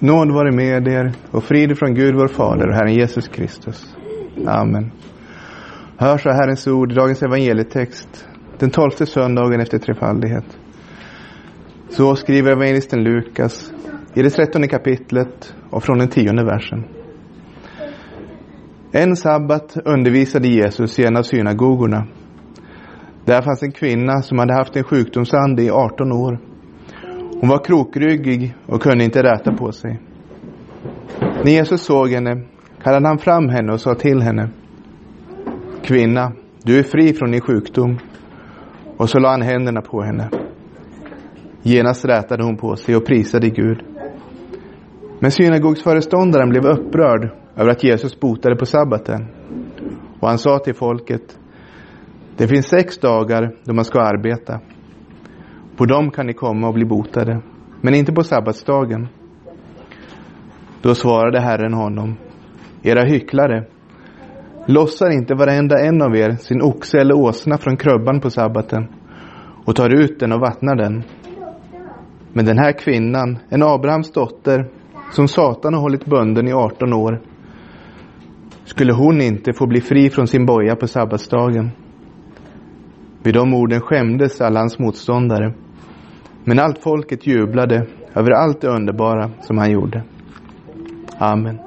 Nåd vare med er och frid från Gud vår Fader och Herren Jesus Kristus. Amen. Hör så Herrens ord i dagens evangelietext, den tolfte söndagen efter trefaldighet. Så skriver evangelisten Lukas i det trettonde kapitlet och från den tionde versen. En sabbat undervisade Jesus i en av synagogorna. Där fanns en kvinna som hade haft en sjukdomsande i 18 år. Hon var krokryggig och kunde inte räta på sig. När Jesus såg henne kallade han fram henne och sa till henne. Kvinna, du är fri från din sjukdom. Och så la han händerna på henne. Genast rätade hon på sig och prisade Gud. Men synagogsföreståndaren blev upprörd över att Jesus botade på sabbaten. Och han sa till folket. Det finns sex dagar då man ska arbeta. På dem kan ni komma och bli botade, men inte på sabbatsdagen. Då svarade Herren honom. Era hycklare. Lossar inte varenda en av er sin oxe eller åsna från krubban på sabbaten och tar ut den och vattnar den. Men den här kvinnan, en Abrahams dotter, som Satan har hållit bunden i 18 år, skulle hon inte få bli fri från sin boja på sabbatsdagen. Vid de orden skämdes alla hans motståndare. Men allt folket jublade över allt det underbara som han gjorde. Amen.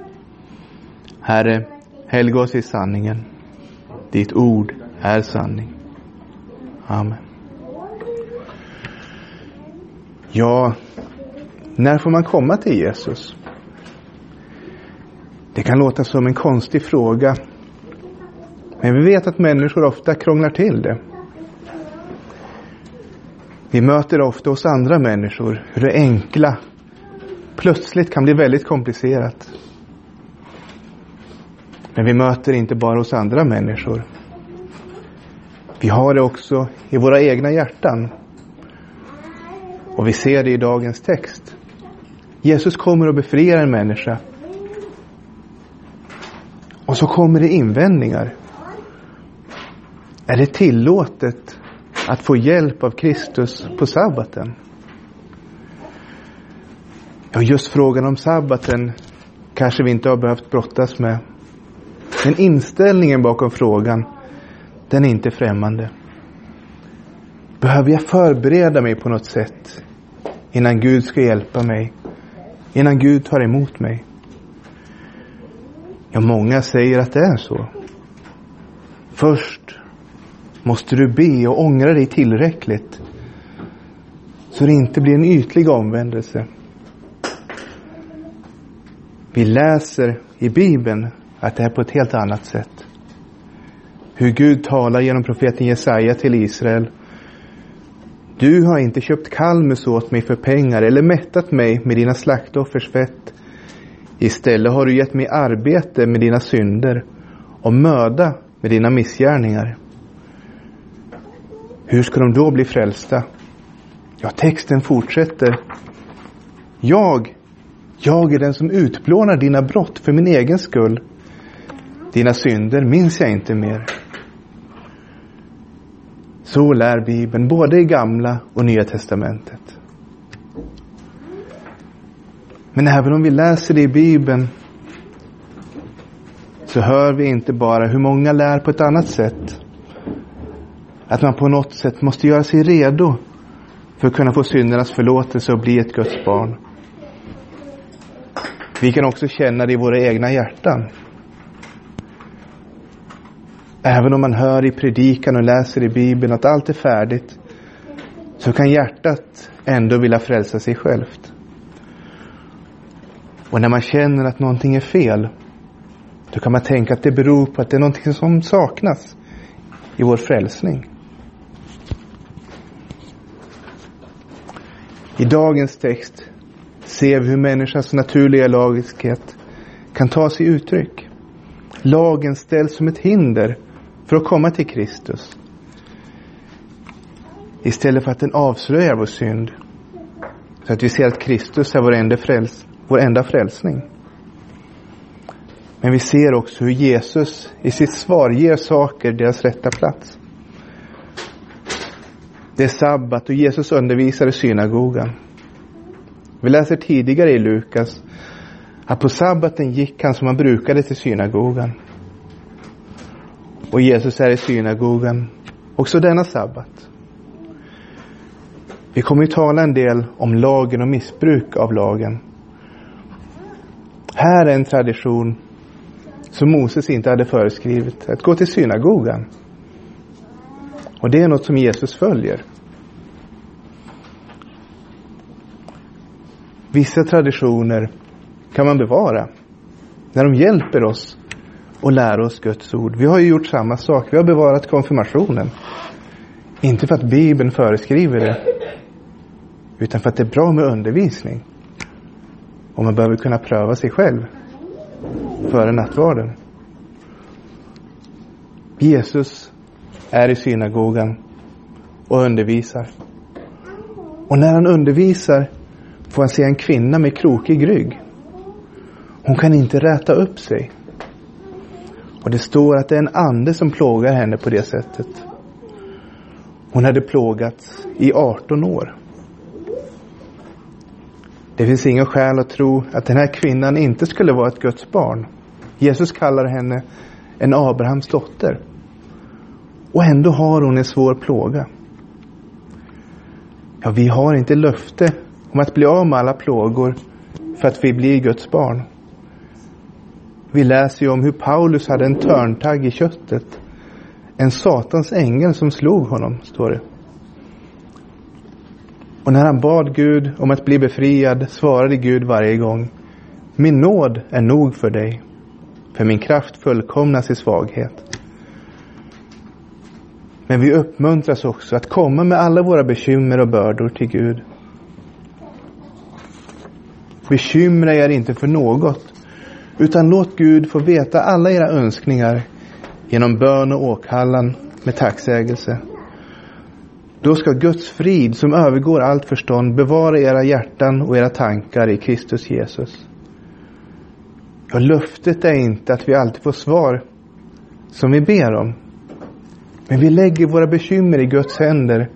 Herre, helga oss i sanningen. Ditt ord är sanning. Amen. Ja, när får man komma till Jesus? Det kan låta som en konstig fråga. Men vi vet att människor ofta krånglar till det. Vi möter ofta hos andra människor hur det enkla plötsligt kan bli väldigt komplicerat. Men vi möter inte bara hos andra människor. Vi har det också i våra egna hjärtan. Och vi ser det i dagens text. Jesus kommer och befriar en människa. Och så kommer det invändningar. Är det tillåtet att få hjälp av Kristus på sabbaten? Ja, just frågan om sabbaten kanske vi inte har behövt brottas med. Men inställningen bakom frågan, den är inte främmande. Behöver jag förbereda mig på något sätt innan Gud ska hjälpa mig? Innan Gud tar emot mig? Ja, många säger att det är så. Först måste du be och ångra dig tillräckligt så det inte blir en ytlig omvändelse. Vi läser i Bibeln att det är på ett helt annat sätt. Hur Gud talar genom profeten Jesaja till Israel. Du har inte köpt kalmus åt mig för pengar eller mättat mig med dina slaktoffers fett. Istället har du gett mig arbete med dina synder och möda med dina missgärningar. Hur ska de då bli frälsta? Ja, texten fortsätter. Jag, jag är den som utplånar dina brott för min egen skull. Dina synder minns jag inte mer. Så lär Bibeln både i gamla och nya testamentet. Men även om vi läser det i Bibeln så hör vi inte bara hur många lär på ett annat sätt. Att man på något sätt måste göra sig redo för att kunna få syndernas förlåtelse och bli ett Guds barn. Vi kan också känna det i våra egna hjärtan. Även om man hör i predikan och läser i Bibeln att allt är färdigt så kan hjärtat ändå vilja frälsa sig självt. Och när man känner att någonting är fel då kan man tänka att det beror på att det är någonting som saknas i vår frälsning. I dagens text ser vi hur människans naturliga lagiskhet kan ta sig uttryck. Lagen ställs som ett hinder för att komma till Kristus. Istället för att den avslöjar vår synd. Så att vi ser att Kristus är vår enda, fräls, vår enda frälsning. Men vi ser också hur Jesus i sitt svar ger saker deras rätta plats. Det är sabbat och Jesus undervisar i synagogan. Vi läser tidigare i Lukas att på sabbaten gick han som han brukade till synagogan. Och Jesus är i synagogan också denna sabbat. Vi kommer att tala en del om lagen och missbruk av lagen. Här är en tradition som Moses inte hade föreskrivit, att gå till synagogan. Och det är något som Jesus följer. Vissa traditioner kan man bevara när de hjälper oss att lära oss Guds ord. Vi har ju gjort samma sak. Vi har bevarat konfirmationen. Inte för att Bibeln föreskriver det, utan för att det är bra med undervisning. Och man behöver kunna pröva sig själv före nattvarden. Jesus är i synagogan och undervisar. Och när han undervisar får han se en kvinna med krokig rygg. Hon kan inte räta upp sig. Och det står att det är en ande som plågar henne på det sättet. Hon hade plågats i 18 år. Det finns inga skäl att tro att den här kvinnan inte skulle vara ett Guds barn. Jesus kallar henne en Abrahams dotter. Och ändå har hon en svår plåga. Ja, vi har inte löfte om att bli av med alla plågor för att vi blir Guds barn. Vi läser ju om hur Paulus hade en törntagg i köttet. En Satans ängel som slog honom, står det. Och när han bad Gud om att bli befriad svarade Gud varje gång Min nåd är nog för dig, för min kraft fullkomnas i svaghet. Men vi uppmuntras också att komma med alla våra bekymmer och bördor till Gud. Bekymra er inte för något, utan låt Gud få veta alla era önskningar genom bön och åkallan med tacksägelse. Då ska Guds frid som övergår allt förstånd bevara era hjärtan och era tankar i Kristus Jesus. Ja, löftet är inte att vi alltid får svar som vi ber om. Men vi lägger våra bekymmer i Guds händer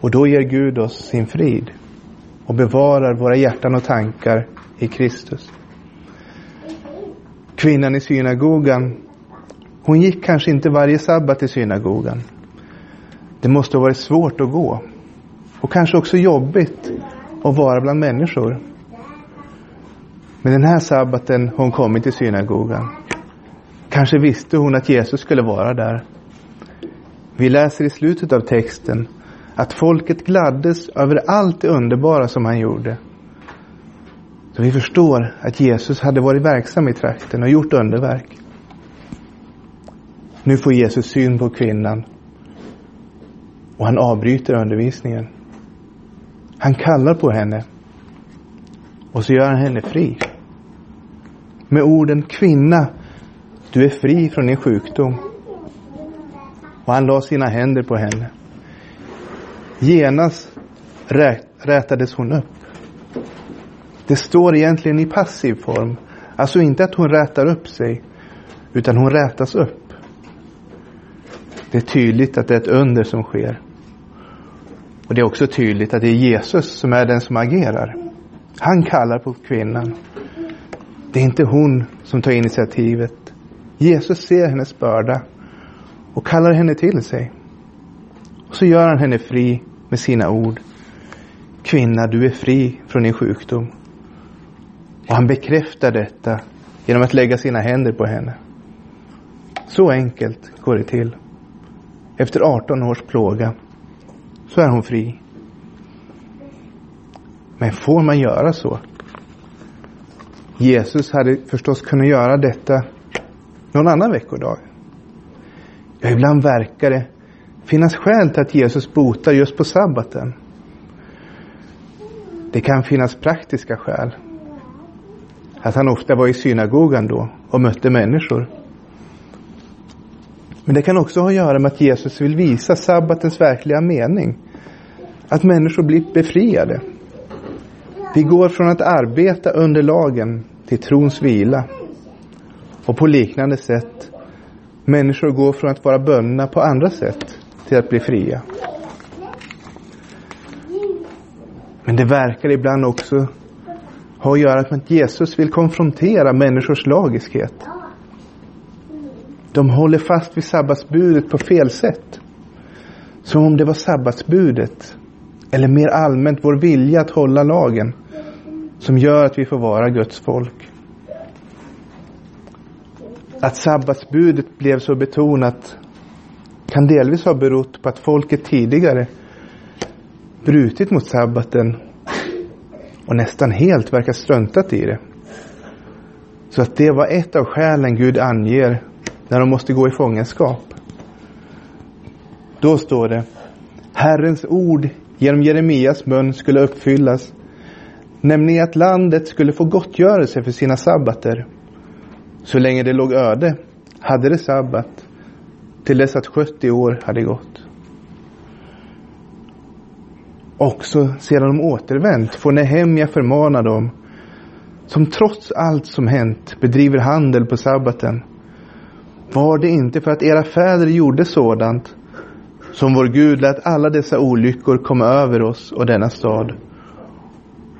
och då ger Gud oss sin frid och bevarar våra hjärtan och tankar i Kristus. Kvinnan i synagogan, hon gick kanske inte varje sabbat i synagogan. Det måste ha varit svårt att gå. Och kanske också jobbigt att vara bland människor. Men den här sabbaten har hon kommit till synagogan. Kanske visste hon att Jesus skulle vara där. Vi läser i slutet av texten att folket gladdes över allt det underbara som han gjorde. Så vi förstår att Jesus hade varit verksam i trakten och gjort underverk. Nu får Jesus syn på kvinnan och han avbryter undervisningen. Han kallar på henne och så gör han henne fri. Med orden kvinna, du är fri från din sjukdom. Och han la sina händer på henne. Genast rätades hon upp. Det står egentligen i passiv form. Alltså inte att hon rätar upp sig, utan hon rätas upp. Det är tydligt att det är ett under som sker. Och det är också tydligt att det är Jesus som är den som agerar. Han kallar på kvinnan. Det är inte hon som tar initiativet. Jesus ser hennes börda och kallar henne till sig. Och så gör han henne fri med sina ord. Kvinna, du är fri från din sjukdom. Och han bekräftar detta genom att lägga sina händer på henne. Så enkelt går det till. Efter 18 års plåga så är hon fri. Men får man göra så? Jesus hade förstås kunnat göra detta någon annan veckodag. Ja, ibland verkar det finnas skäl till att Jesus botar just på sabbaten. Det kan finnas praktiska skäl. Att han ofta var i synagogan då och mötte människor. Men det kan också ha att göra med att Jesus vill visa sabbatens verkliga mening. Att människor blir befriade. Vi går från att arbeta under lagen till trons vila. Och på liknande sätt, människor går från att vara bundna på andra sätt till att bli fria. Men det verkar ibland också ha att göra med att Jesus vill konfrontera människors lagiskhet. De håller fast vid sabbatsbudet på fel sätt. Som om det var sabbatsbudet, eller mer allmänt vår vilja att hålla lagen, som gör att vi får vara Guds folk. Att sabbatsbudet blev så betonat kan delvis ha berott på att folket tidigare brutit mot sabbaten och nästan helt verkar struntat i det. Så att det var ett av skälen Gud anger när de måste gå i fångenskap. Då står det Herrens ord genom Jeremias mun skulle uppfyllas, nämligen att landet skulle få gottgörelse för sina sabbater. Så länge det låg öde hade det sabbat till dess att 70 år hade gått. Också sedan de återvänt får Nehemja förmana dem som trots allt som hänt bedriver handel på sabbaten. Var det inte för att era fäder gjorde sådant som vår Gud lät alla dessa olyckor komma över oss och denna stad.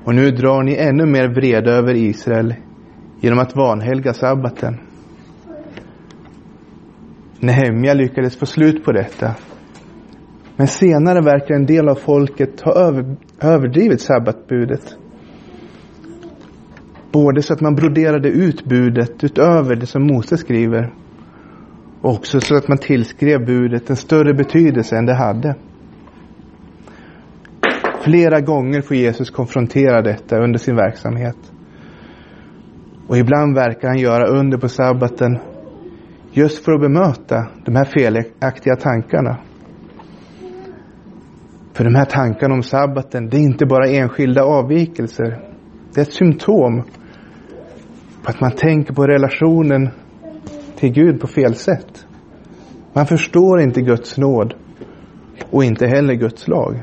Och nu drar ni ännu mer vrede över Israel genom att vanhelga sabbaten. Nehemja lyckades få slut på detta. Men senare verkar en del av folket ha över, överdrivit sabbatbudet. Både så att man broderade ut budet utöver det som Mose skriver. Och också så att man tillskrev budet en större betydelse än det hade. Flera gånger får Jesus konfrontera detta under sin verksamhet. Och ibland verkar han göra under på sabbaten just för att bemöta de här felaktiga tankarna. För de här tankarna om sabbaten, det är inte bara enskilda avvikelser. Det är ett symptom på att man tänker på relationen till Gud på fel sätt. Man förstår inte Guds nåd och inte heller Guds lag.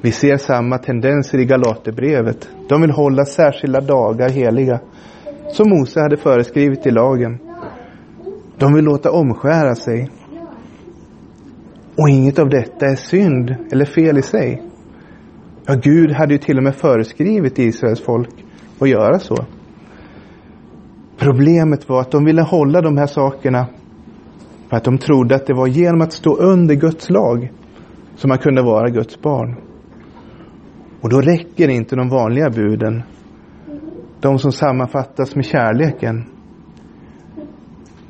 Vi ser samma tendenser i Galaterbrevet. De vill hålla särskilda dagar heliga, som Mose hade föreskrivit i lagen. De vill låta omskära sig. Och inget av detta är synd eller fel i sig. Ja, Gud hade ju till och med föreskrivit Israels folk att göra så. Problemet var att de ville hålla de här sakerna för att de trodde att det var genom att stå under Guds lag som man kunde vara Guds barn. Och då räcker inte de vanliga buden. De som sammanfattas med kärleken.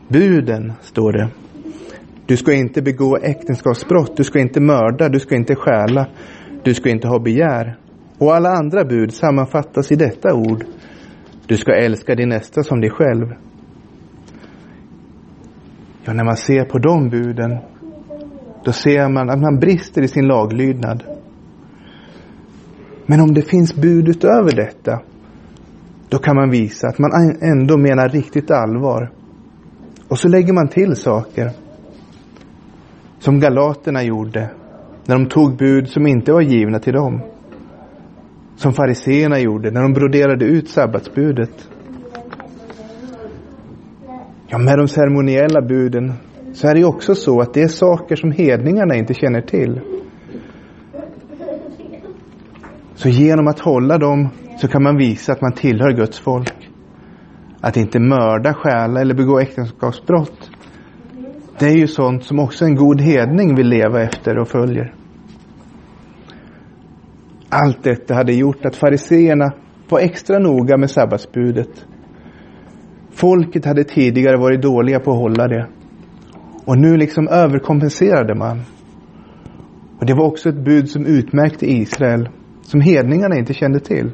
Buden, står det. Du ska inte begå äktenskapsbrott, du ska inte mörda, du ska inte stjäla, du ska inte ha begär. Och alla andra bud sammanfattas i detta ord. Du ska älska din nästa som dig själv. Ja, när man ser på de buden, då ser man att man brister i sin laglydnad. Men om det finns bud utöver detta, då kan man visa att man ändå menar riktigt allvar. Och så lägger man till saker. Som galaterna gjorde när de tog bud som inte var givna till dem. Som fariseerna gjorde när de broderade ut sabbatsbudet. Ja, med de ceremoniella buden så är det också så att det är saker som hedningarna inte känner till. Så genom att hålla dem så kan man visa att man tillhör Guds folk. Att inte mörda, stjäla eller begå äktenskapsbrott. Det är ju sånt som också en god hedning vill leva efter och följer. Allt detta hade gjort att fariseerna var extra noga med sabbatsbudet. Folket hade tidigare varit dåliga på att hålla det. Och nu liksom överkompenserade man. Och det var också ett bud som utmärkte Israel, som hedningarna inte kände till.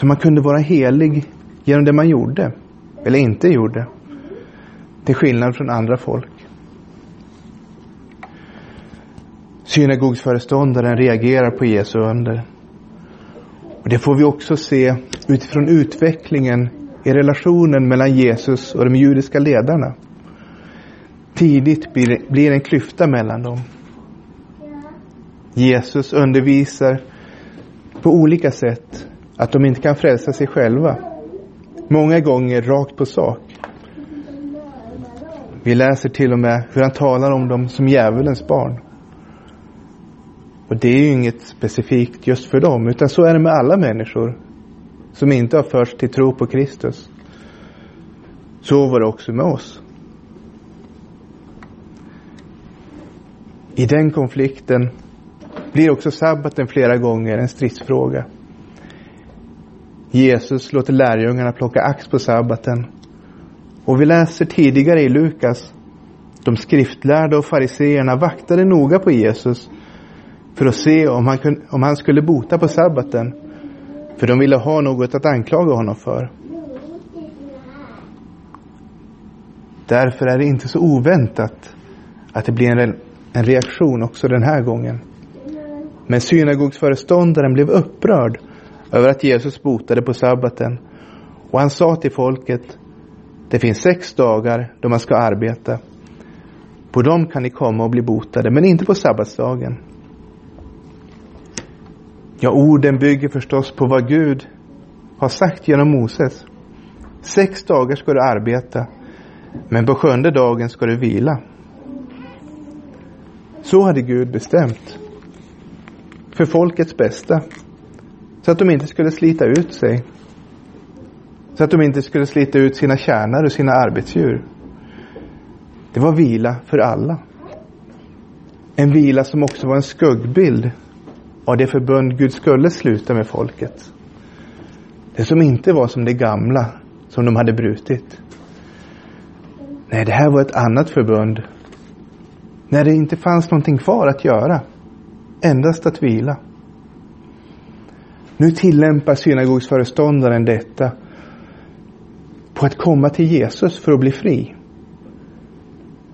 Så man kunde vara helig genom det man gjorde, eller inte gjorde. Till skillnad från andra folk. Synagogsföreståndaren reagerar på Jesu under. Och det får vi också se utifrån utvecklingen i relationen mellan Jesus och de judiska ledarna. Tidigt blir en klyfta mellan dem. Jesus undervisar på olika sätt att de inte kan frälsa sig själva. Många gånger rakt på sak. Vi läser till och med hur han talar om dem som djävulens barn. Och det är ju inget specifikt just för dem, utan så är det med alla människor som inte har förts till tro på Kristus. Så var det också med oss. I den konflikten blir också sabbaten flera gånger en stridsfråga. Jesus låter lärjungarna plocka ax på sabbaten. Och vi läser tidigare i Lukas, de skriftlärda och fariseerna vaktade noga på Jesus för att se om han, kunde, om han skulle bota på sabbaten. För de ville ha något att anklaga honom för. Därför är det inte så oväntat att det blir en, en reaktion också den här gången. Men synagogsföreståndaren blev upprörd över att Jesus botade på sabbaten. Och han sa till folket, det finns sex dagar då man ska arbeta. På dem kan ni komma och bli botade, men inte på sabbatsdagen. Ja, orden bygger förstås på vad Gud har sagt genom Moses. Sex dagar ska du arbeta, men på sjunde dagen ska du vila. Så hade Gud bestämt. För folkets bästa. Så att de inte skulle slita ut sig. Så att de inte skulle slita ut sina tjänare och sina arbetsdjur. Det var vila för alla. En vila som också var en skuggbild av det förbund Gud skulle sluta med folket. Det som inte var som det gamla som de hade brutit. Nej, det här var ett annat förbund. När det inte fanns någonting kvar att göra. Endast att vila. Nu tillämpar synagogsföreståndaren detta på att komma till Jesus för att bli fri.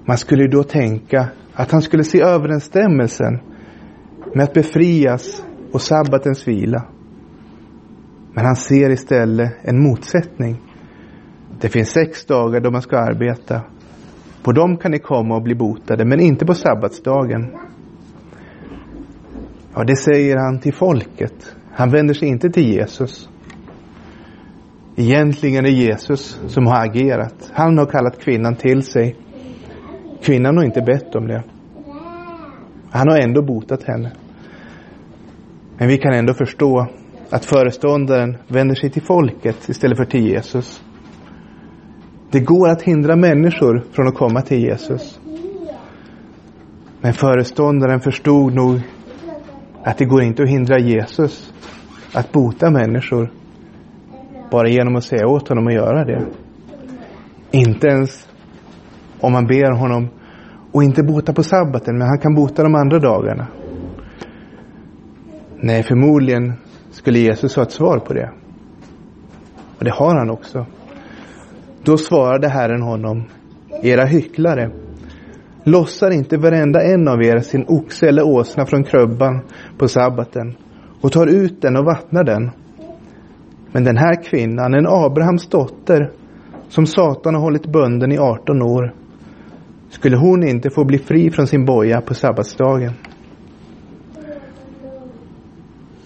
Man skulle då tänka att han skulle se överensstämmelsen med att befrias och sabbatens vila. Men han ser istället en motsättning. Det finns sex dagar då man ska arbeta. På dem kan ni komma och bli botade, men inte på sabbatsdagen. Ja, det säger han till folket. Han vänder sig inte till Jesus. Egentligen är det Jesus som har agerat. Han har kallat kvinnan till sig. Kvinnan har inte bett om det. Han har ändå botat henne. Men vi kan ändå förstå att föreståndaren vänder sig till folket istället för till Jesus. Det går att hindra människor från att komma till Jesus. Men föreståndaren förstod nog att det går inte att hindra Jesus att bota människor bara genom att säga åt honom att göra det. Inte ens om man ber honom att inte bota på sabbaten, men han kan bota de andra dagarna. Nej, förmodligen skulle Jesus ha ett svar på det. Och det har han också. Då svarade Herren honom, era hycklare, lossar inte varenda en av er sin oxe eller åsna från krubban på sabbaten och tar ut den och vattnar den. Men den här kvinnan, en Abrahams dotter, som Satan har hållit bunden i 18 år, skulle hon inte få bli fri från sin boja på sabbatsdagen?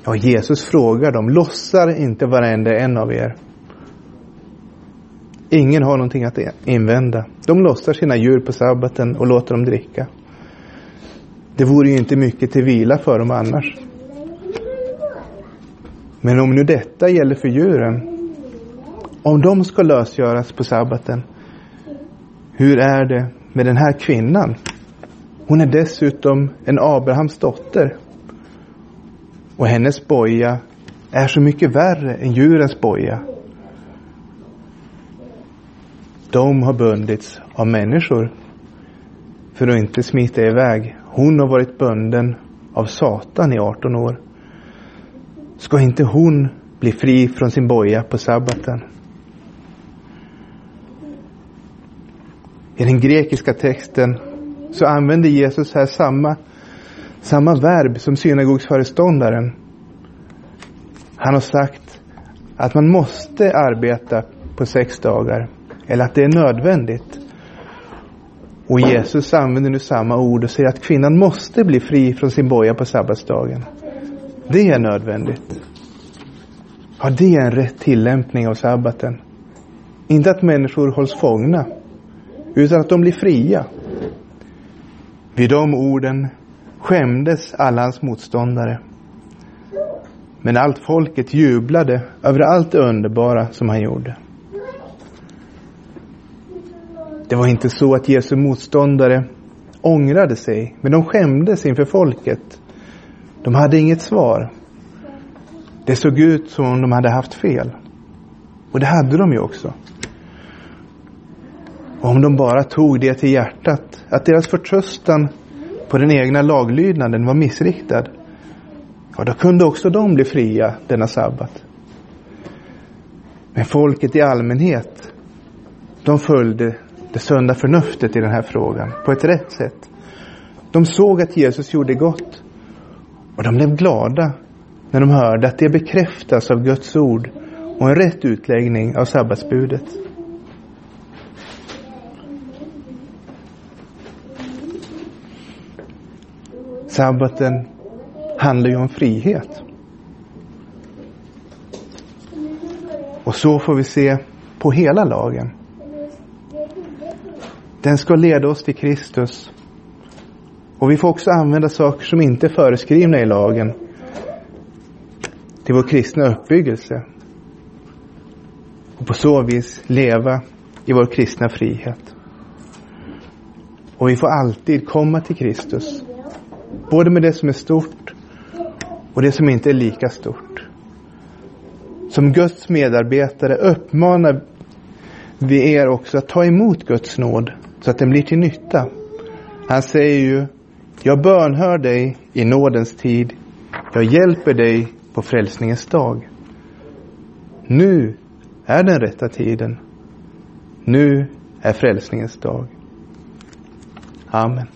Ja, Jesus frågar dem, lossar inte varenda en av er? Ingen har någonting att e- invända. De lossar sina djur på sabbaten och låter dem dricka. Det vore ju inte mycket till vila för dem annars. Men om nu detta gäller för djuren, om de ska lösgöras på sabbaten, hur är det med den här kvinnan? Hon är dessutom en Abrahams dotter. Och hennes boja är så mycket värre än djurens boja. De har bundits av människor för att inte smita iväg. Hon har varit bunden av Satan i 18 år. Ska inte hon bli fri från sin boja på sabbaten? I den grekiska texten så använder Jesus här samma, samma verb som synagogsföreståndaren. Han har sagt att man måste arbeta på sex dagar eller att det är nödvändigt. Och Jesus använder nu samma ord och säger att kvinnan måste bli fri från sin boja på sabbatsdagen. Det är nödvändigt. Ja, det är en rätt tillämpning av sabbaten. Inte att människor hålls fångna, utan att de blir fria. Vid de orden skämdes alla hans motståndare. Men allt folket jublade över allt det underbara som han gjorde. Det var inte så att Jesu motståndare ångrade sig, men de skämdes inför folket. De hade inget svar. Det såg ut som om de hade haft fel. Och det hade de ju också. Och om de bara tog det till hjärtat, att deras förtröstan på den egna laglydnaden var missriktad, ja, då kunde också de bli fria denna sabbat. Men folket i allmänhet, de följde det sunda förnuftet i den här frågan på ett rätt sätt. De såg att Jesus gjorde gott och de blev glada när de hörde att det bekräftas av Guds ord och en rätt utläggning av sabbatsbudet. Sabbaten handlar ju om frihet. Och så får vi se på hela lagen. Den ska leda oss till Kristus. Och vi får också använda saker som inte är föreskrivna i lagen till vår kristna uppbyggelse. Och på så vis leva i vår kristna frihet. Och vi får alltid komma till Kristus. Både med det som är stort och det som inte är lika stort. Som Guds medarbetare uppmanar vi er också att ta emot Guds nåd så att den blir till nytta. Han säger ju, jag bönhör dig i nådens tid. Jag hjälper dig på frälsningens dag. Nu är den rätta tiden. Nu är frälsningens dag. Amen.